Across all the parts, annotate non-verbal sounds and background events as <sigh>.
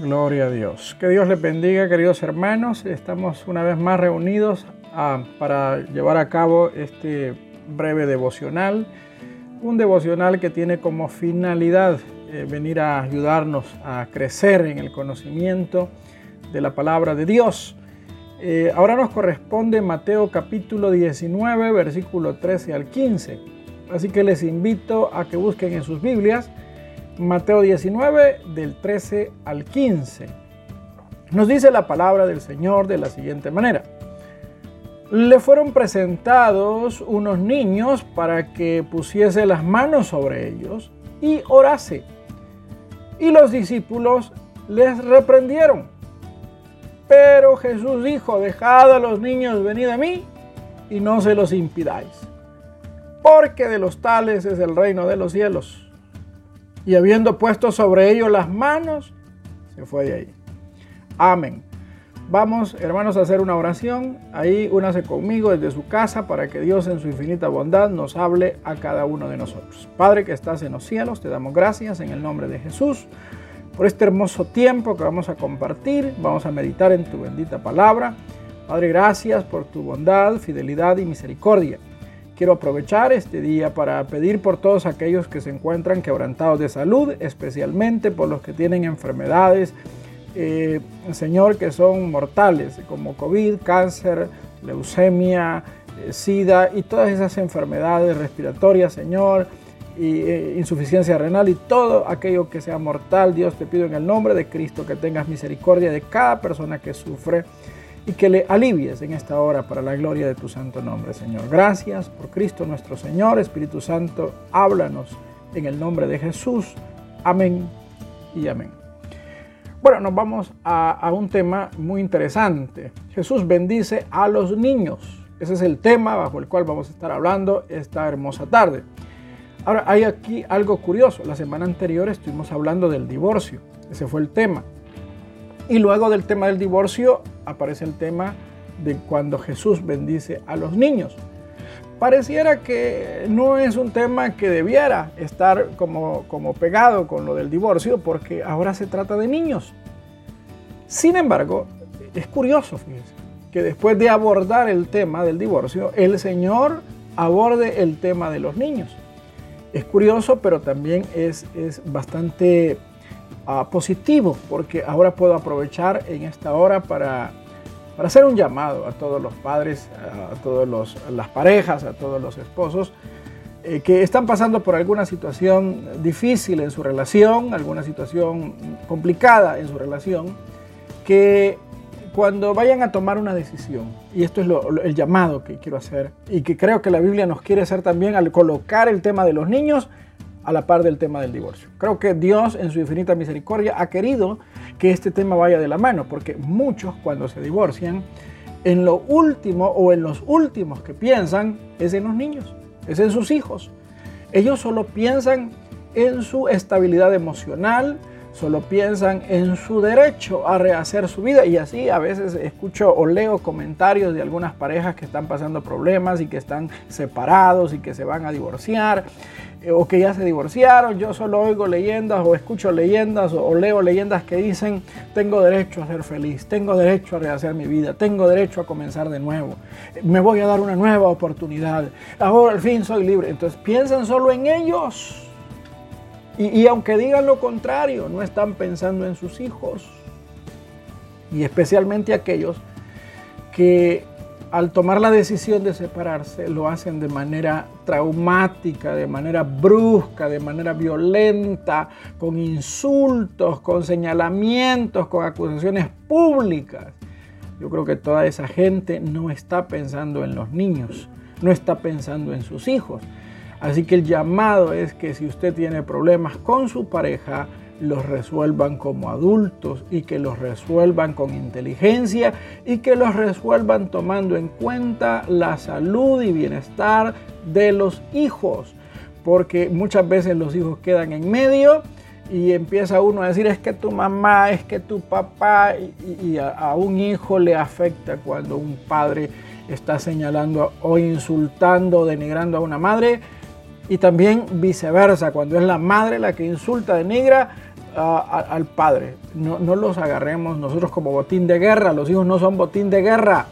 Gloria a Dios. Que Dios les bendiga, queridos hermanos. Estamos una vez más reunidos ah, para llevar a cabo este breve devocional. Un devocional que tiene como finalidad eh, venir a ayudarnos a crecer en el conocimiento de la palabra de Dios. Eh, ahora nos corresponde Mateo capítulo 19, versículo 13 al 15. Así que les invito a que busquen en sus Biblias Mateo 19 del 13 al 15. Nos dice la palabra del Señor de la siguiente manera. Le fueron presentados unos niños para que pusiese las manos sobre ellos y orase. Y los discípulos les reprendieron. Pero Jesús dijo, dejad a los niños venid a mí y no se los impidáis, porque de los tales es el reino de los cielos y habiendo puesto sobre ellos las manos, se fue de ahí. Amén. Vamos, hermanos, a hacer una oración. Ahí únase conmigo desde su casa para que Dios en su infinita bondad nos hable a cada uno de nosotros. Padre que estás en los cielos, te damos gracias en el nombre de Jesús por este hermoso tiempo que vamos a compartir. Vamos a meditar en tu bendita palabra. Padre, gracias por tu bondad, fidelidad y misericordia. Quiero aprovechar este día para pedir por todos aquellos que se encuentran quebrantados de salud, especialmente por los que tienen enfermedades, eh, Señor, que son mortales, como COVID, cáncer, leucemia, eh, SIDA y todas esas enfermedades respiratorias, Señor, y eh, insuficiencia renal y todo aquello que sea mortal. Dios te pido en el nombre de Cristo que tengas misericordia de cada persona que sufre y que le alivies en esta hora para la gloria de tu santo nombre, Señor. Gracias por Cristo nuestro Señor, Espíritu Santo, háblanos en el nombre de Jesús. Amén y amén. Bueno, nos vamos a, a, un tema muy interesante. Jesús bendice a los niños. Ese es el tema bajo el cual vamos a estar hablando esta hermosa tarde. Ahora, hay aquí algo curioso. La semana anterior estuvimos hablando del divorcio. Ese fue el tema. Y luego del tema del divorcio aparece el tema de cuando Jesús bendice a los niños. Pareciera que no es un tema que debiera estar como, como pegado con lo del divorcio porque ahora se trata de niños. Sin embargo, es curioso, fíjense, que después de abordar el tema del divorcio, el Señor aborde el tema de los niños. Es curioso, pero también es, es bastante positivo, porque ahora puedo aprovechar en esta hora para, para hacer un llamado a todos los padres, a todas las parejas, a todos los esposos, eh, que están pasando por alguna situación difícil en su relación, alguna situación complicada en su relación, que cuando vayan a tomar una decisión, y esto es el llamado que quiero hacer, y que creo que la Biblia nos quiere hacer también al colocar el tema de los niños, a la par del tema del divorcio. Creo que Dios en su infinita misericordia ha querido que este tema vaya de la mano, porque muchos cuando se divorcian, en lo último o en los últimos que piensan es en los niños, es en sus hijos. Ellos solo piensan en su estabilidad emocional, solo piensan en su derecho a rehacer su vida y así a veces escucho o leo comentarios de algunas parejas que están pasando problemas y que están separados y que se van a divorciar o que ya se divorciaron. Yo solo oigo leyendas o escucho leyendas o, leo leyendas que dicen tengo derecho a ser feliz, tengo derecho a rehacer mi vida, tengo derecho a comenzar de nuevo, me voy a dar una nueva oportunidad, ahora al fin soy libre. Entonces piensan solo en ellos y, aunque digan lo contrario, no están pensando en sus hijos. Y especialmente aquellos que al tomar la decisión de separarse lo hacen de manera traumática, de manera brusca, de manera violenta, con insultos, con señalamientos, con acusaciones públicas. Yo creo que toda esa gente no está pensando en los niños, no está pensando en sus hijos, Así que el llamado es que si usted tiene problemas con su pareja, los resuelvan como adultos y que los resuelvan con inteligencia y que los resuelvan tomando en cuenta la salud y bienestar de los hijos. Porque muchas veces los hijos quedan en medio y empieza uno a decir es que tu mamá, es que tu papá y, a, a un hijo le afecta cuando un padre está señalando o insultando o denigrando a una madre y también viceversa, cuando es la madre la que insulta, denigra al padre. No, no los agarremos nosotros como botín de guerra. Los hijos no son botín de guerra.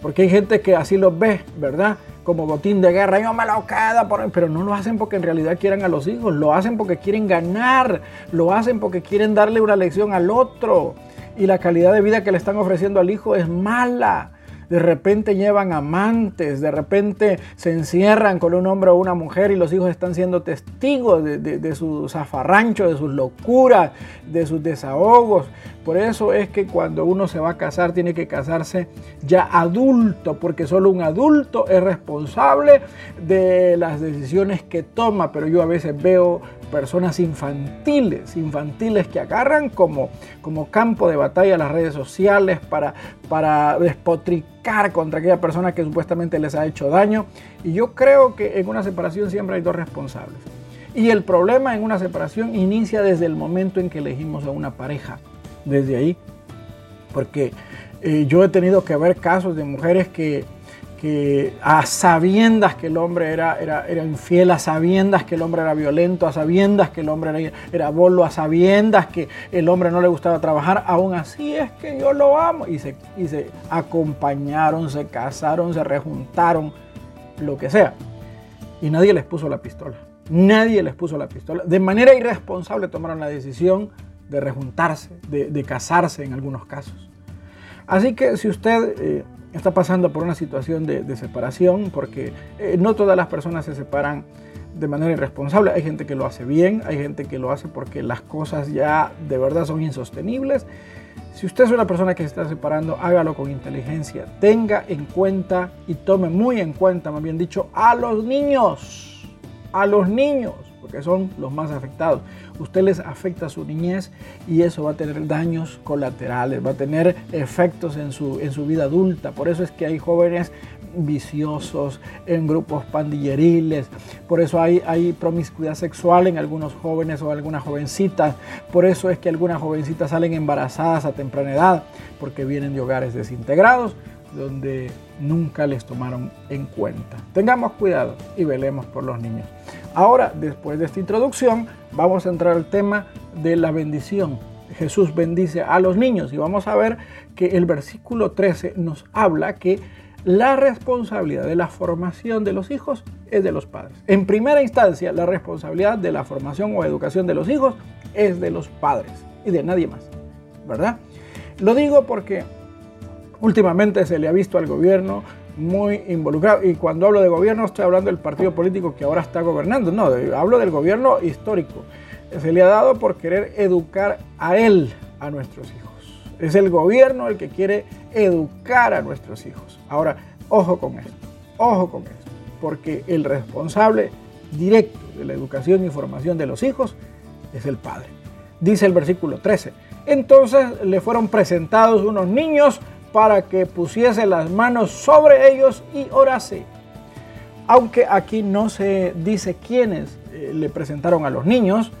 Porque hay gente que así los ve, ¿verdad? Como botín de guerra, yo me por... pero no lo hacen porque en realidad quieran a los hijos, lo hacen porque quieren ganar, lo hacen porque quieren darle una lección al otro. Y la calidad de vida que le están ofreciendo al hijo es mala de repente llevan amantes, de repente se encierran con un hombre o una mujer y los hijos están siendo testigos de, de, sus zafarranchos, de sus locuras, de sus desahogos. Por eso es que cuando uno se va a casar tiene que casarse ya adulto, porque solo un adulto es responsable de las decisiones que toma. Pero yo a veces veo personas infantiles, infantiles que agarran como, como campo de batalla las redes sociales para, para despotricar contra aquella persona que supuestamente les ha hecho daño. Y yo creo que en una separación siempre hay dos responsables. Y el problema en una separación inicia desde el momento en que elegimos a una pareja, desde ahí. Porque eh, yo he tenido que ver casos de mujeres que que a sabiendas que el hombre era, era, era, infiel, a sabiendas que el hombre era violento, a sabiendas que el hombre era, era bolo, a sabiendas que el hombre no le gustaba trabajar, aún así es que yo lo amo. Y se, y se acompañaron, se casaron, se rejuntaron, lo que sea. Y nadie les puso la pistola. Nadie les puso la pistola. De manera irresponsable tomaron la decisión de rejuntarse, de, casarse en algunos casos. Así que si usted... Eh, está pasando por una situación de, separación, porque eh, no todas las personas se separan de manera irresponsable. Hay gente que lo hace bien, hay gente que lo hace porque las cosas ya de verdad son insostenibles. Si usted es una persona que se está separando, hágalo con inteligencia. Tenga en cuenta y tome muy en cuenta, más bien dicho, a los niños. A los niños porque son los más afectados. Usted les afecta su niñez y eso va a tener daños colaterales, va a tener efectos en su, en su vida adulta. Por eso es que hay jóvenes viciosos, en grupos pandilleriles, por eso hay, hay promiscuidad sexual en algunos jóvenes o algunas jovencitas, por eso es que algunas jovencitas salen embarazadas a temprana edad, porque vienen de hogares desintegrados, donde nunca les tomaron en cuenta. Tengamos cuidado y velemos por los niños. Ahora, después de esta introducción, vamos a entrar al tema de la bendición. Jesús bendice a los niños y vamos a ver que el versículo 13 nos habla que la responsabilidad de la formación de los hijos es de los padres. En primera instancia, la responsabilidad de la formación o educación de los hijos es de los padres y de nadie más, ¿verdad? Lo digo porque últimamente se le ha visto al gobierno muy involucrado. Y cuando hablo de gobierno estoy hablando del partido político que ahora está gobernando. No, hablo del gobierno histórico. Se le ha dado por querer educar a él, a nuestros hijos. Es el gobierno el que quiere educar a nuestros hijos. Ahora, ojo con esto, ojo con esto, porque el responsable directo de la educación y formación de los hijos es el padre. Dice el versículo 13. Entonces le fueron presentados unos niños para que pusiese las manos sobre ellos y orase. Aunque aquí no se dice quiénes eh, le presentaron a los niños,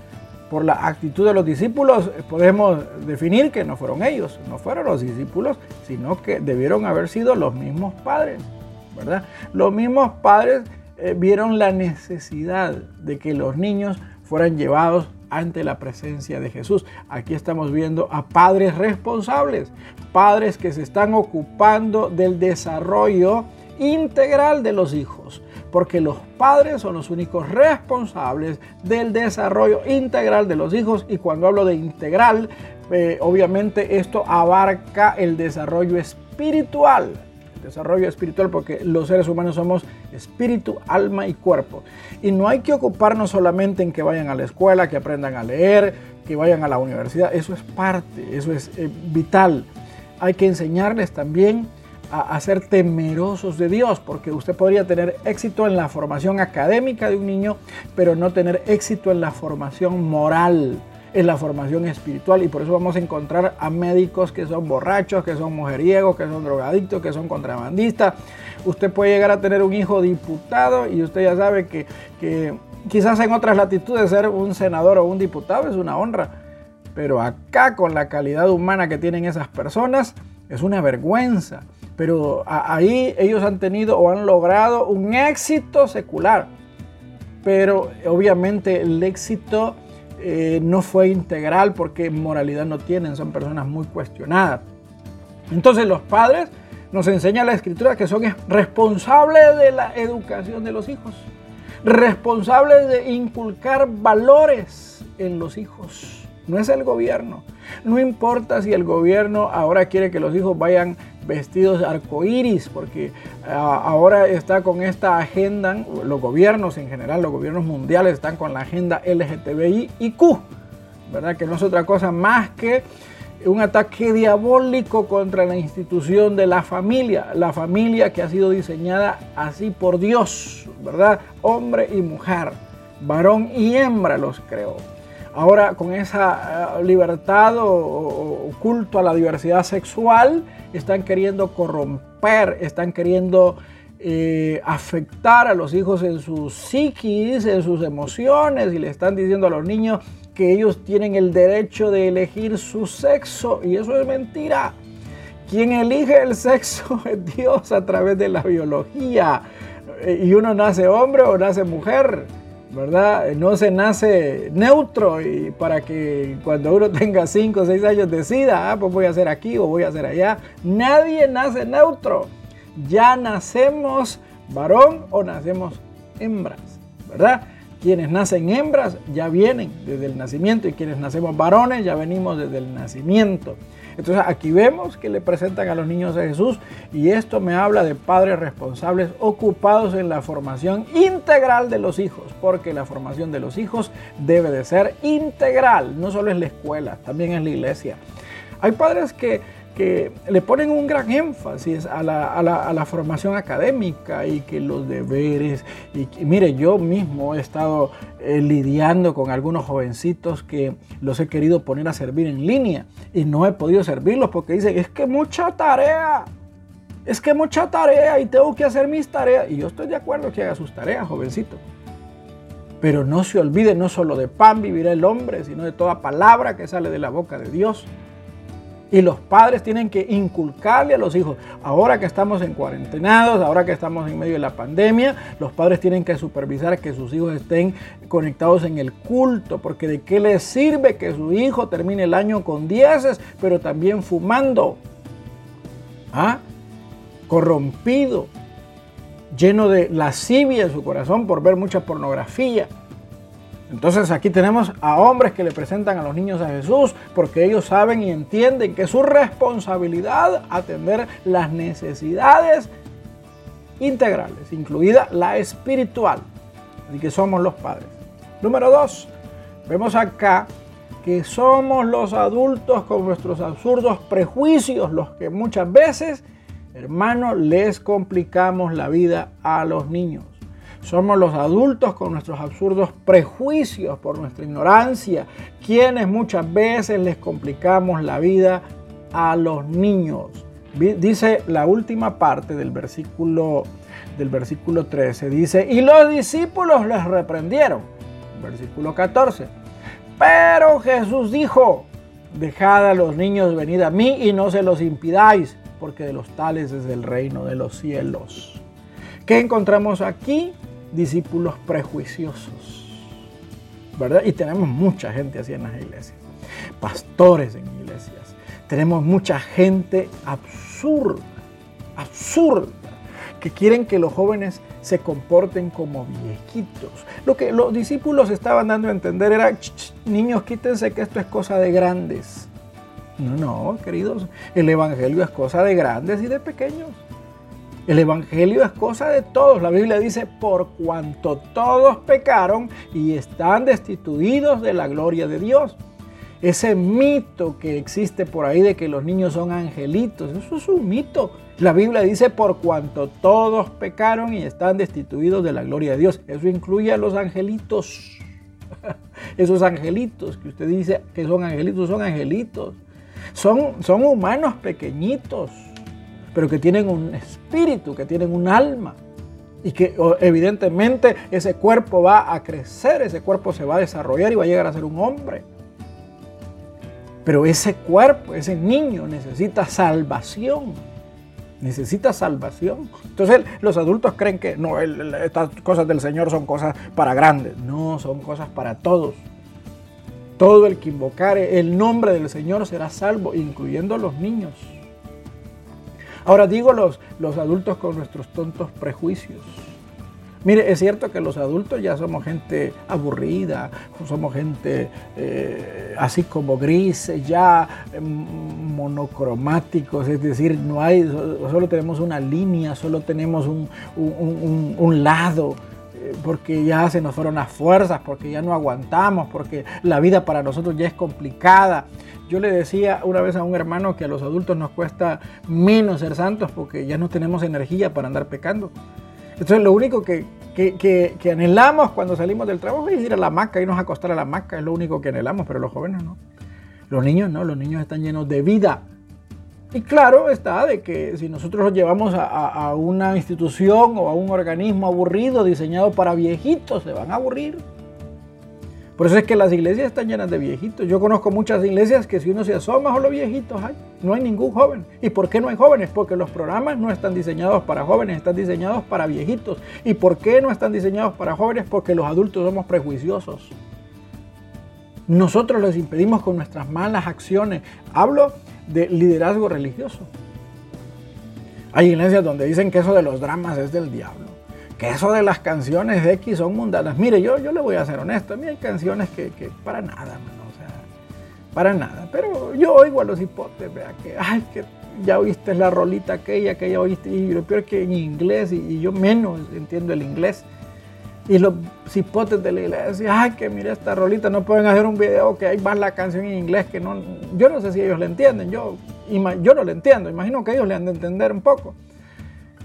por la actitud de los discípulos eh, podemos definir que no fueron ellos, no fueron los discípulos, sino que debieron haber sido los mismos padres, ¿verdad? Los mismos padres eh, vieron la necesidad de que los niños fueran llevados ante la presencia de Jesús. Aquí estamos viendo a padres responsables, padres que se están ocupando del desarrollo integral de los hijos, porque los padres son los únicos responsables del desarrollo integral de los hijos y cuando hablo de integral, eh, obviamente esto abarca el desarrollo espiritual desarrollo espiritual, porque los seres humanos somos espíritu, alma y cuerpo. Y no hay que ocuparnos solamente en que vayan a la escuela, que aprendan a leer, que vayan a la universidad. Eso es parte, eso es eh, vital. Hay que enseñarles también a, a, ser temerosos de Dios, porque usted podría tener éxito en la formación académica de un niño, pero no tener éxito en la formación moral en la formación espiritual y por eso vamos a encontrar a médicos que son borrachos, que son mujeriegos, que son drogadictos, que son contrabandistas. Usted puede llegar a tener un hijo diputado y usted ya sabe que, que quizás en otras latitudes ser un senador o un diputado es una honra, pero acá con la calidad humana que tienen esas personas es una vergüenza. Pero ahí ellos han tenido o han logrado un éxito secular. Pero obviamente el éxito eh, no fue integral porque moralidad no tienen, son personas muy cuestionadas. Entonces los padres nos enseña la escritura que son responsables de la educación de los hijos, responsables de inculcar valores en los hijos. No es el gobierno. No importa si el gobierno ahora quiere que los hijos vayan vestidos arcoíris, porque ah, ahora está con esta agenda, los gobiernos en general, los gobiernos mundiales están con la agenda LGTBI y Q, ¿verdad? Que no es otra cosa más que un ataque diabólico contra la institución de la familia, la familia que ha sido diseñada así por Dios, ¿verdad? Hombre y mujer, varón y hembra los creó. Ahora con esa eh, libertad o, culto a la diversidad sexual, están queriendo corromper, están queriendo eh, afectar a los hijos en sus psiquis, en sus emociones, y le están diciendo a los niños que ellos tienen el derecho de elegir su sexo, y eso es mentira. Quien elige el sexo <laughs> es Dios a través de la biología. Y uno nace hombre o nace mujer. ¿Verdad? No se nace neutro y para que cuando uno tenga 5 o 6 años decida, ah, pues voy a hacer aquí o voy a hacer allá. Nadie nace neutro. Ya nacemos varón o nacemos hembras, ¿verdad? Quienes nacen hembras ya vienen desde el nacimiento y quienes nacemos varones ya venimos desde el nacimiento. Entonces aquí vemos que le presentan a los niños a Jesús y esto me habla de padres responsables ocupados en la formación integral de los hijos, porque la formación de los hijos debe de ser integral, no solo es la escuela, también es la iglesia. Hay padres que que le ponen un gran énfasis a la, formación académica y que los deberes, y, mire, yo mismo he estado eh, lidiando con algunos jovencitos que los he querido poner a servir en línea y no he podido servirlos porque dicen, es que mucha tarea, es que mucha tarea y tengo que hacer mis tareas. Y yo estoy de acuerdo que haga sus tareas, jovencito. Pero no se olvide no solo de pan vivirá el hombre, sino de toda palabra que sale de la boca de Dios. Y los padres tienen que inculcarle a los hijos, ahora que estamos en cuarentenados, ahora que estamos en medio de la pandemia, los padres tienen que supervisar que sus hijos estén conectados en el culto, porque de qué les sirve que su hijo termine el año con dieces, pero también fumando, ¿ah? corrompido, lleno de lascivia en su corazón por ver mucha pornografía. Entonces aquí tenemos a hombres que le presentan a los niños a Jesús porque ellos saben y entienden que es su responsabilidad atender las necesidades integrales, incluida la espiritual. Así que somos los padres. Número dos, vemos acá que somos los adultos con nuestros absurdos prejuicios los que muchas veces, hermanos, les complicamos la vida a los niños. Somos los adultos con nuestros absurdos prejuicios por nuestra ignorancia, quienes muchas veces les complicamos la vida a los niños. Dice la última parte del versículo, del versículo 13, dice, y los discípulos les reprendieron. Versículo 14. Pero Jesús dijo, dejad a los niños venir a mí y no se los impidáis, porque de los tales es el reino de los cielos. ¿Qué encontramos aquí? Discípulos prejuiciosos. ¿Verdad? Y tenemos mucha gente así en las iglesias. Pastores en iglesias. Tenemos mucha gente absurda, absurda, que quieren que los jóvenes se comporten como viejitos. Lo que los discípulos estaban dando a entender era, niños, quítense que esto es cosa de grandes. No, no, queridos, el Evangelio es cosa de grandes y de pequeños. El Evangelio es cosa de todos. La Biblia dice, por cuanto todos pecaron y están destituidos de la gloria de Dios. Ese mito que existe por ahí de que los niños son angelitos, eso es un mito. La Biblia dice, por cuanto todos pecaron y están destituidos de la gloria de Dios. Eso incluye a los angelitos. <laughs> Esos angelitos que usted dice que son angelitos, son angelitos. Son, son humanos pequeñitos pero que tienen un espíritu, que tienen un alma. Y que evidentemente ese cuerpo va a crecer, ese cuerpo se va a desarrollar y va a llegar a ser un hombre. Pero ese cuerpo, ese niño necesita salvación. Necesita salvación. Entonces los adultos creen que no, estas cosas del Señor son cosas para grandes. No, son cosas para todos. todo el que invocare el nombre del Señor será salvo, incluyendo los niños. Ahora digo los, los adultos con nuestros tontos prejuicios. Mire, es cierto que los adultos ya somos gente aburrida, somos gente eh, así como grises, ya em, monocromáticos, es decir, no hay, solo tenemos una línea, solo tenemos un, un lado, porque ya se nos fueron las fuerzas, porque ya no aguantamos, porque la vida para nosotros ya es complicada. Yo le decía una vez a un hermano que a los adultos nos cuesta menos ser santos porque ya no tenemos energía para andar pecando. Entonces lo único que, anhelamos cuando salimos del trabajo es ir a la hamaca, irnos a acostar a la hamaca, es lo único que anhelamos, pero los jóvenes no. Los niños no, los niños están llenos de vida. Y claro está de que si nosotros los llevamos a, a una institución o a un organismo aburrido diseñado para viejitos, se van a aburrir. Por eso es que las iglesias están llenas de viejitos. Yo conozco muchas iglesias que si uno se asoma, los viejitos hay. No hay ningún joven. ¿Y por qué no hay jóvenes? Porque los programas no están diseñados para jóvenes, están diseñados para viejitos. ¿Y por qué no están diseñados para jóvenes? Porque los adultos somos prejuiciosos. Nosotros les impedimos con nuestras malas acciones. Hablo de liderazgo religioso. Hay iglesias donde dicen que eso de los dramas es del diablo que eso de las canciones de X son mundanas. Mire, yo, yo le voy a ser honesto, a mí hay canciones que, para nada, o sea, para nada. Pero yo oigo a los hipotes, vea, que, ay, que ya oíste la rolita aquella, que ya oíste, y lo peor que en inglés, y, yo menos entiendo el inglés. Y los hipotes de la iglesia, ay, que mire esta rolita, no pueden hacer un video que hay más la canción en inglés que no. Yo no sé si ellos la entienden, yo, yo no la entiendo, imagino que ellos le han de entender un poco.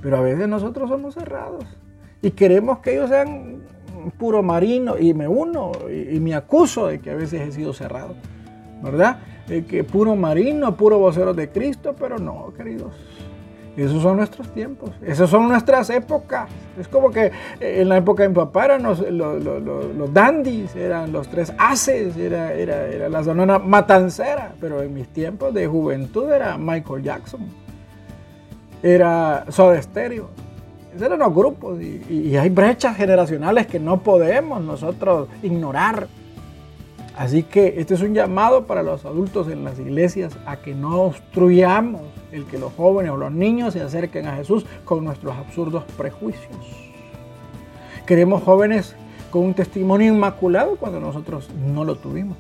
Pero a veces nosotros somos cerrados y queremos que ellos sean puro marino y me uno y, me acuso de que a veces he sido cerrado, ¿verdad? que puro marino, puro vocero de Cristo, pero no, queridos. Esos son nuestros tiempos, esas son nuestras épocas. Es como que eh, en la época de mi papá eran los, los, dandies, eran los tres haces, era, era, era la zona matancera, pero en mis tiempos de juventud era Michael Jackson, era Soda Stereo eran los grupos y, hay brechas generacionales que no podemos nosotros ignorar. Así que este es un llamado para los adultos en las iglesias a que no obstruyamos el que los jóvenes o los niños se acerquen a Jesús con nuestros absurdos prejuicios. Queremos jóvenes con un testimonio inmaculado cuando nosotros no lo tuvimos.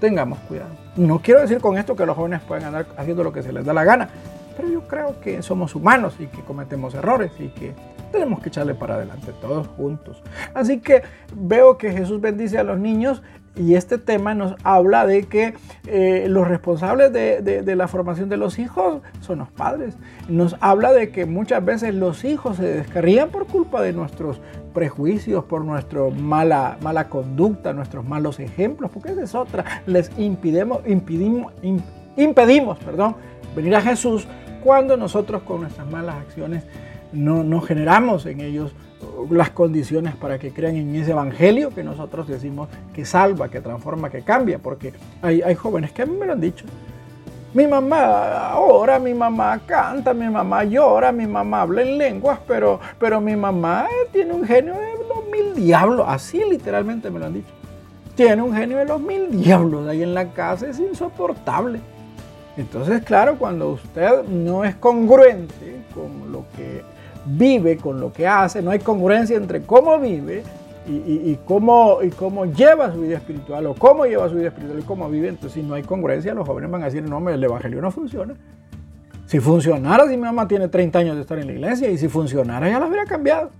Tengamos cuidado. No quiero decir con esto que los jóvenes pueden andar haciendo lo que se les da la gana, pero yo creo que somos humanos y que cometemos errores y que tenemos que echarle para adelante todos juntos. Así que veo que Jesús bendice a los niños y este tema nos habla de que eh, los responsables de, la formación de los hijos son los padres. Nos habla de que muchas veces los hijos se descarrían por culpa de nuestros prejuicios, por nuestra mala, mala conducta, nuestros malos ejemplos, porque esa es otra. Les impidimos, impedimos, impedimos perdón, venir a Jesús cuando nosotros con nuestras malas acciones no, generamos en ellos las condiciones para que crean en ese evangelio que nosotros decimos que salva, que transforma, que cambia, porque hay, hay jóvenes que a mí me lo han dicho. Mi mamá ora, mi mamá canta, mi mamá llora, mi mamá habla en lenguas, pero, pero mi mamá tiene un genio de los mil diablos. Así literalmente me lo han dicho. Tiene un genio de los mil diablos. Ahí en la casa es insoportable. Entonces, claro, cuando usted no es congruente con lo que vive, con lo que hace, no hay congruencia entre cómo vive y, cómo, y cómo lleva su vida espiritual o cómo lleva su vida espiritual y cómo vive, entonces si no hay congruencia, los jóvenes van a decir, no, el Evangelio no funciona. Si funcionara, si mi mamá tiene 30 años de estar en la iglesia y si funcionara, ya lo habría cambiado.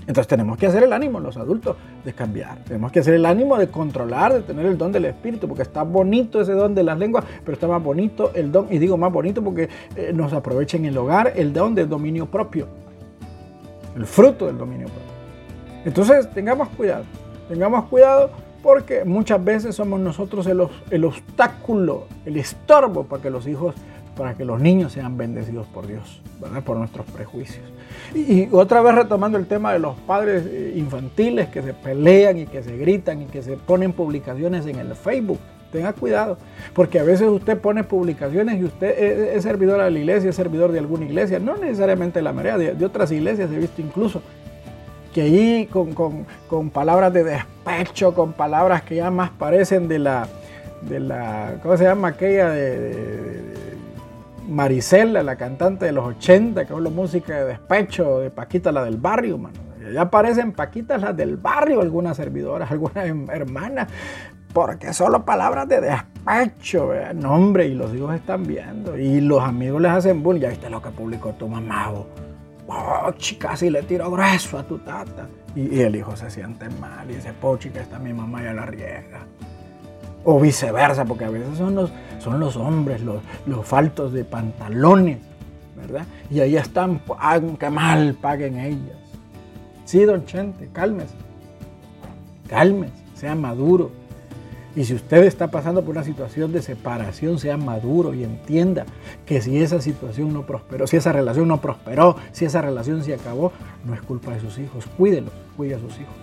Entonces tenemos que hacer el ánimo, los adultos, de cambiar. Tenemos que hacer el ánimo de controlar, de tener el don del Espíritu, porque está bonito ese don de las lenguas, pero está más bonito el don, y digo más bonito porque eh, nos aprovecha en el hogar el don del dominio propio, el fruto del dominio propio. Entonces tengamos cuidado, tengamos cuidado porque muchas veces somos nosotros el, el obstáculo, el estorbo para que los hijos para que los niños sean bendecidos por Dios, ¿verdad? por nuestros prejuicios. Y, otra vez retomando el tema de los padres eh, infantiles que se pelean y que se gritan y que se ponen publicaciones en el Facebook. Tenga cuidado, porque a veces usted pone publicaciones y usted es, servidor de la iglesia, es servidor de alguna iglesia, no necesariamente la mayoría, de, otras iglesias he visto incluso. que ahí con, palabras de despecho, con palabras que ya más parecen de la, de la ¿cómo se llama aquella de, Marisela, la cantante de los 80, que la música de despecho, de Paquita la del barrio, mano. Ya parecen Paquitas las del barrio, algunas servidoras, <laughs> algunas hermanas, porque solo palabras de despecho, ¿verdad? no hombre, y los hijos están viendo, y los amigos les hacen bullying, ya viste lo que publicó tu mamá, oh, chica, si le tiro grueso a tu tata. Y, el hijo se siente mal y dice, po, chica, está mi mamá ya la riega. O viceversa, porque a veces son los, son los hombres, los, los faltos de pantalones, ¿verdad? Y ahí están, que mal paguen ellas. Sí, don Chente, cálmese. Cálmese, sea maduro. Y si usted está pasando por una situación de separación, sea maduro y entienda que si esa situación no prosperó, si esa relación no prosperó, si esa relación se acabó, no es culpa de sus hijos. Cuídenlos, cuide a sus hijos.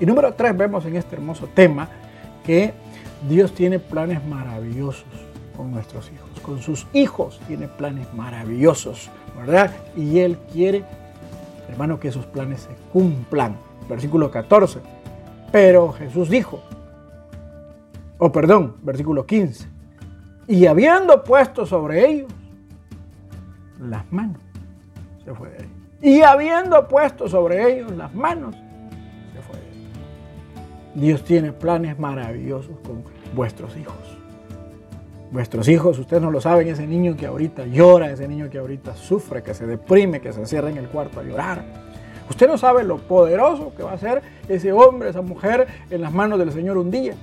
Y número tres, vemos en este hermoso tema que Dios tiene planes maravillosos con nuestros hijos. Con sus hijos tiene planes maravillosos, ¿verdad? Y Él quiere, hermano, que esos planes se cumplan. Versículo 14. Pero Jesús dijo, o perdón, versículo 15. Y habiendo puesto sobre ellos las manos, se fue de ahí. Y habiendo puesto sobre ellos las manos, se fue de ahí. Dios tiene planes maravillosos con vuestros hijos. Vuestros hijos, ustedes no lo saben, ese niño que ahorita llora, ese niño que ahorita sufre, que se deprime, que se encierra en el cuarto a llorar. Usted no sabe lo poderoso que va a ser ese hombre, esa mujer en las manos del Señor un día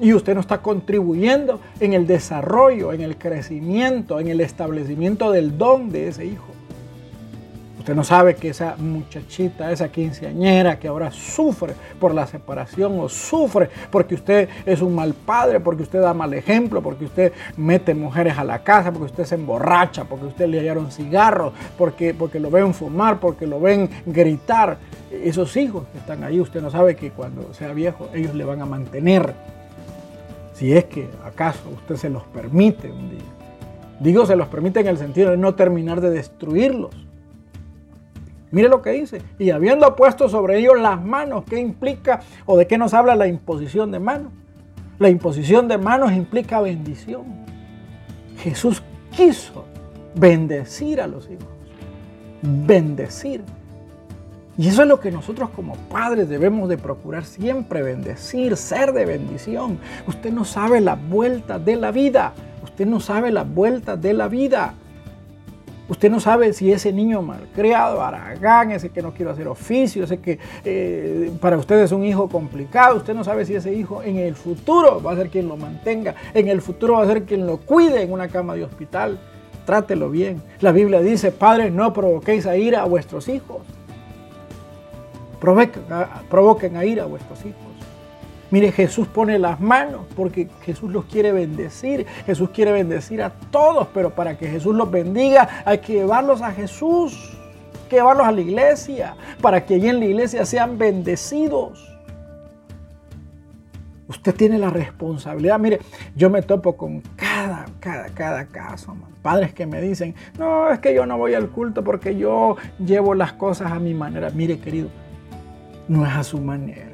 y usted no está contribuyendo en el desarrollo, en el crecimiento, en el establecimiento del don de ese hijo. Usted no sabe que esa muchachita, esa quinceañera que ahora sufre por la separación o sufre porque usted es un mal padre, porque usted da mal ejemplo, porque usted mete mujeres a la casa, porque usted se emborracha, porque usted le hallaron cigarros, porque, porque lo ven fumar, porque lo ven gritar. Esos hijos que están ahí, usted no sabe que cuando sea viejo ellos le van a mantener si es que acaso usted se los permite un día. Digo, se los permite en el sentido de no terminar de destruirlos. Mire lo que dice. Y habiendo puesto sobre ellos las manos, ¿qué implica o de qué nos habla la imposición de manos? La imposición de manos implica bendición. Jesús quiso bendecir a los hijos. Bendecir. Y eso es lo que nosotros como padres debemos de procurar siempre, bendecir, ser de bendición. Usted no sabe la vuelta de la vida. Usted no sabe la vuelta de la vida. Usted no sabe si ese niño malcriado, aragán, ese que no quiere hacer oficio, ese que eh, para usted es un hijo complicado, usted no sabe si ese hijo en el futuro va a ser quien lo mantenga, en el futuro va a ser quien lo cuide en una cama de hospital. Trátelo bien. La Biblia dice, padres, no provoquéis a ira a vuestros hijos provoquen a ira a vuestros hijos. Mire, Jesús pone las manos porque Jesús los quiere bendecir. Jesús quiere bendecir a todos, pero para que Jesús los bendiga hay que llevarlos a Jesús, hay que llevarlos a la iglesia, para que allí en la iglesia sean bendecidos. Usted tiene la responsabilidad. Mire, yo me topo con cada, cada, cada caso. Padres que me dicen, no, es que yo no voy al culto porque yo llevo las cosas a mi manera. Mire, querido, no es a su manera.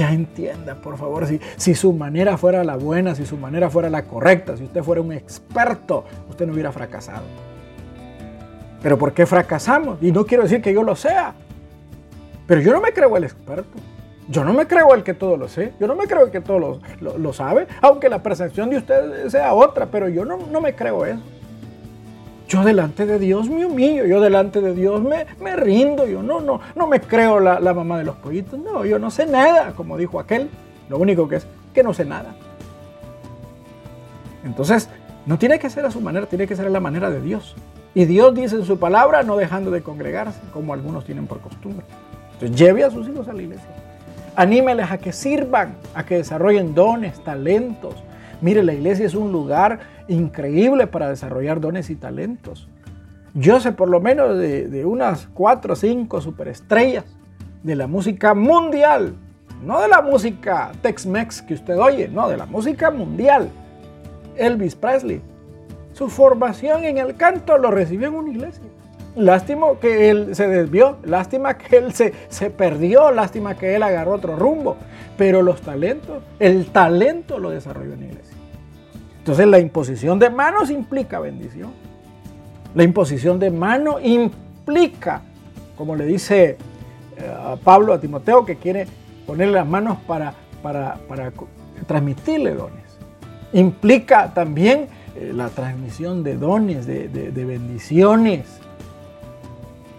Ya entienda, por favor, si, su manera fuera la buena, si su manera fuera la correcta, si usted fuera un experto, usted no hubiera fracasado. Pero ¿por qué fracasamos? Y no quiero decir que yo lo sea, pero yo no me creo el experto. Yo no me creo el que todo lo sé, yo no me creo el que todo lo, sabe, aunque la percepción de usted sea otra, pero yo no, no me creo eso. Yo delante de Dios me humillo, yo delante de Dios me, me rindo, yo no, no, no me creo la, la, mamá de los pollitos, no, yo no sé nada, como dijo aquel, lo único que es que no sé nada. Entonces, no tiene que ser a su manera, tiene que ser a la manera de Dios. Y Dios dice en su palabra, no dejando de congregarse, como algunos tienen por costumbre. Entonces, lleve a sus hijos a la iglesia. Anímeles a que sirvan, a que desarrollen dones, talentos. Mire, la iglesia es un lugar increíble para desarrollar dones y talentos. Yo sé por lo menos de, unas cuatro o cinco superestrellas de la música mundial, no de la música Tex-Mex que usted oye, no, de la música mundial. Elvis Presley, su formación en el canto lo recibió en una iglesia. Lástima que él se desvió, lástima que él se, se perdió, lástima que él agarró otro rumbo. Pero los talentos, el talento lo desarrolló en la iglesia. Entonces la imposición de manos implica bendición. La imposición de manos implica, como le dice eh, Pablo a Timoteo, que quiere ponerle las manos para, para, transmitirle dones. Implica también eh, la transmisión de dones, de, bendiciones,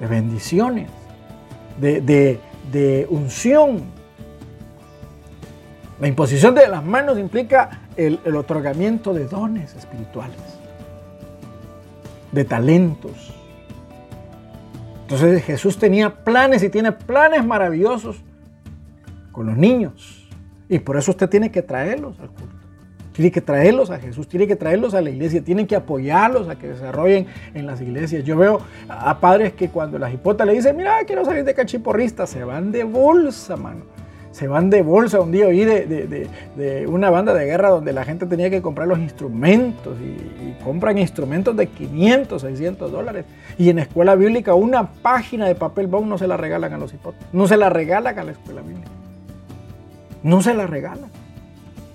de bendiciones, de unción. La imposición de las manos implica el, otorgamiento de dones espirituales, de talentos. Entonces Jesús tenía planes y tiene planes maravillosos con los niños. Y por eso usted tiene que traerlos al culto. Tiene que traerlos a Jesús, tiene que traerlos a la iglesia, tiene que apoyarlos a que desarrollen en las iglesias. Yo veo a padres que cuando la hipota le dice, mira, quiero salir de cachiporrista, se van de bolsa, mano se van de bolsa. Un día oí de, una banda de guerra donde la gente tenía que comprar los instrumentos y, compran instrumentos de 500, 600 dólares. Y en escuela bíblica una página de papel bond no se la regalan a los hipótesis, no se la regalan a la escuela bíblica. No se la regalan.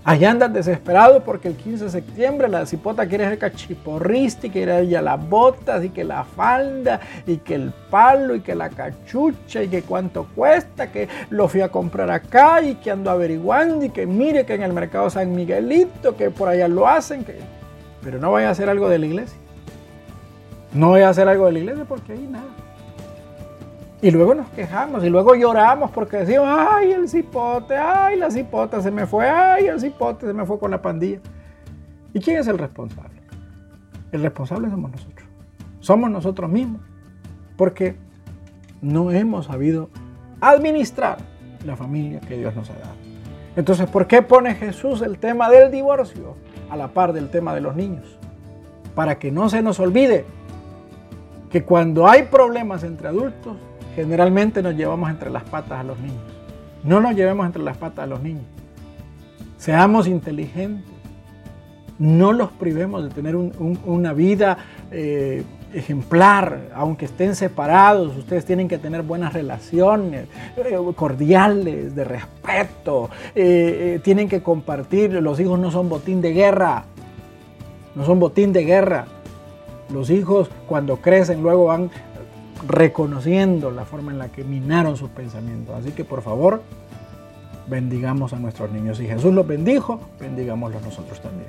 Allá andan desesperados porque el 15 de septiembre la cipota quiere ser cachiporrista y quiere ir a las botas y que la falda y que el palo y que la cachucha y que cuánto cuesta, que lo fui a comprar acá y que ando averiguando y que mire que en el mercado San Miguelito, que por allá lo hacen, que... pero no vaya a hacer algo de la iglesia. No voy a hacer algo de la iglesia porque ahí nada. Y luego nos quejamos y luego lloramos porque decimos, ay, el cipote, ay, la cipota se me fue, ay, el cipote se me fue con la pandilla. ¿Y quién es el responsable? El responsable somos nosotros. Somos nosotros mismos. Porque no hemos sabido administrar la familia que Dios nos ha dado. Entonces, ¿por qué pone Jesús el tema del divorcio a la par del tema de los niños? Para que no se nos olvide que cuando hay problemas entre adultos, generalmente nos llevamos entre las patas a los niños. No nos llevemos entre las patas a los niños. Seamos inteligentes. No los privemos de tener una vida eh, ejemplar, aunque estén separados. Ustedes tienen que tener buenas relaciones, eh, cordiales, de respeto. Eh, tienen que compartir. Los hijos no son botín de guerra. No son botín de guerra. Los hijos cuando crecen luego van reconociendo la forma en la que minaron sus pensamientos. Así que por favor, bendigamos a nuestros niños. Si Jesús los bendijo, bendigámoslos nosotros también.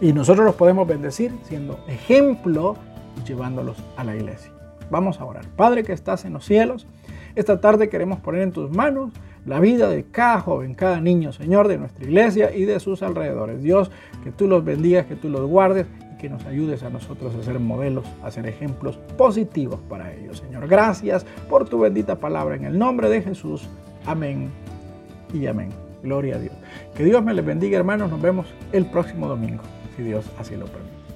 Y nosotros los podemos bendecir siendo ejemplo y llevándolos a la iglesia. Vamos a orar. Padre que estás en los cielos, esta tarde queremos poner en tus manos la vida de cada joven, cada niño, Señor, de nuestra iglesia y de sus alrededores. Dios, que tú los bendigas, que tú los guardes que nos ayudes a nosotros a ser modelos, a ser ejemplos positivos para ellos, Señor. Gracias por tu bendita palabra en el nombre de Jesús. Amén y amén. Gloria a Dios. Que Dios me les bendiga, hermanos. Nos vemos el próximo domingo, si Dios así lo permite.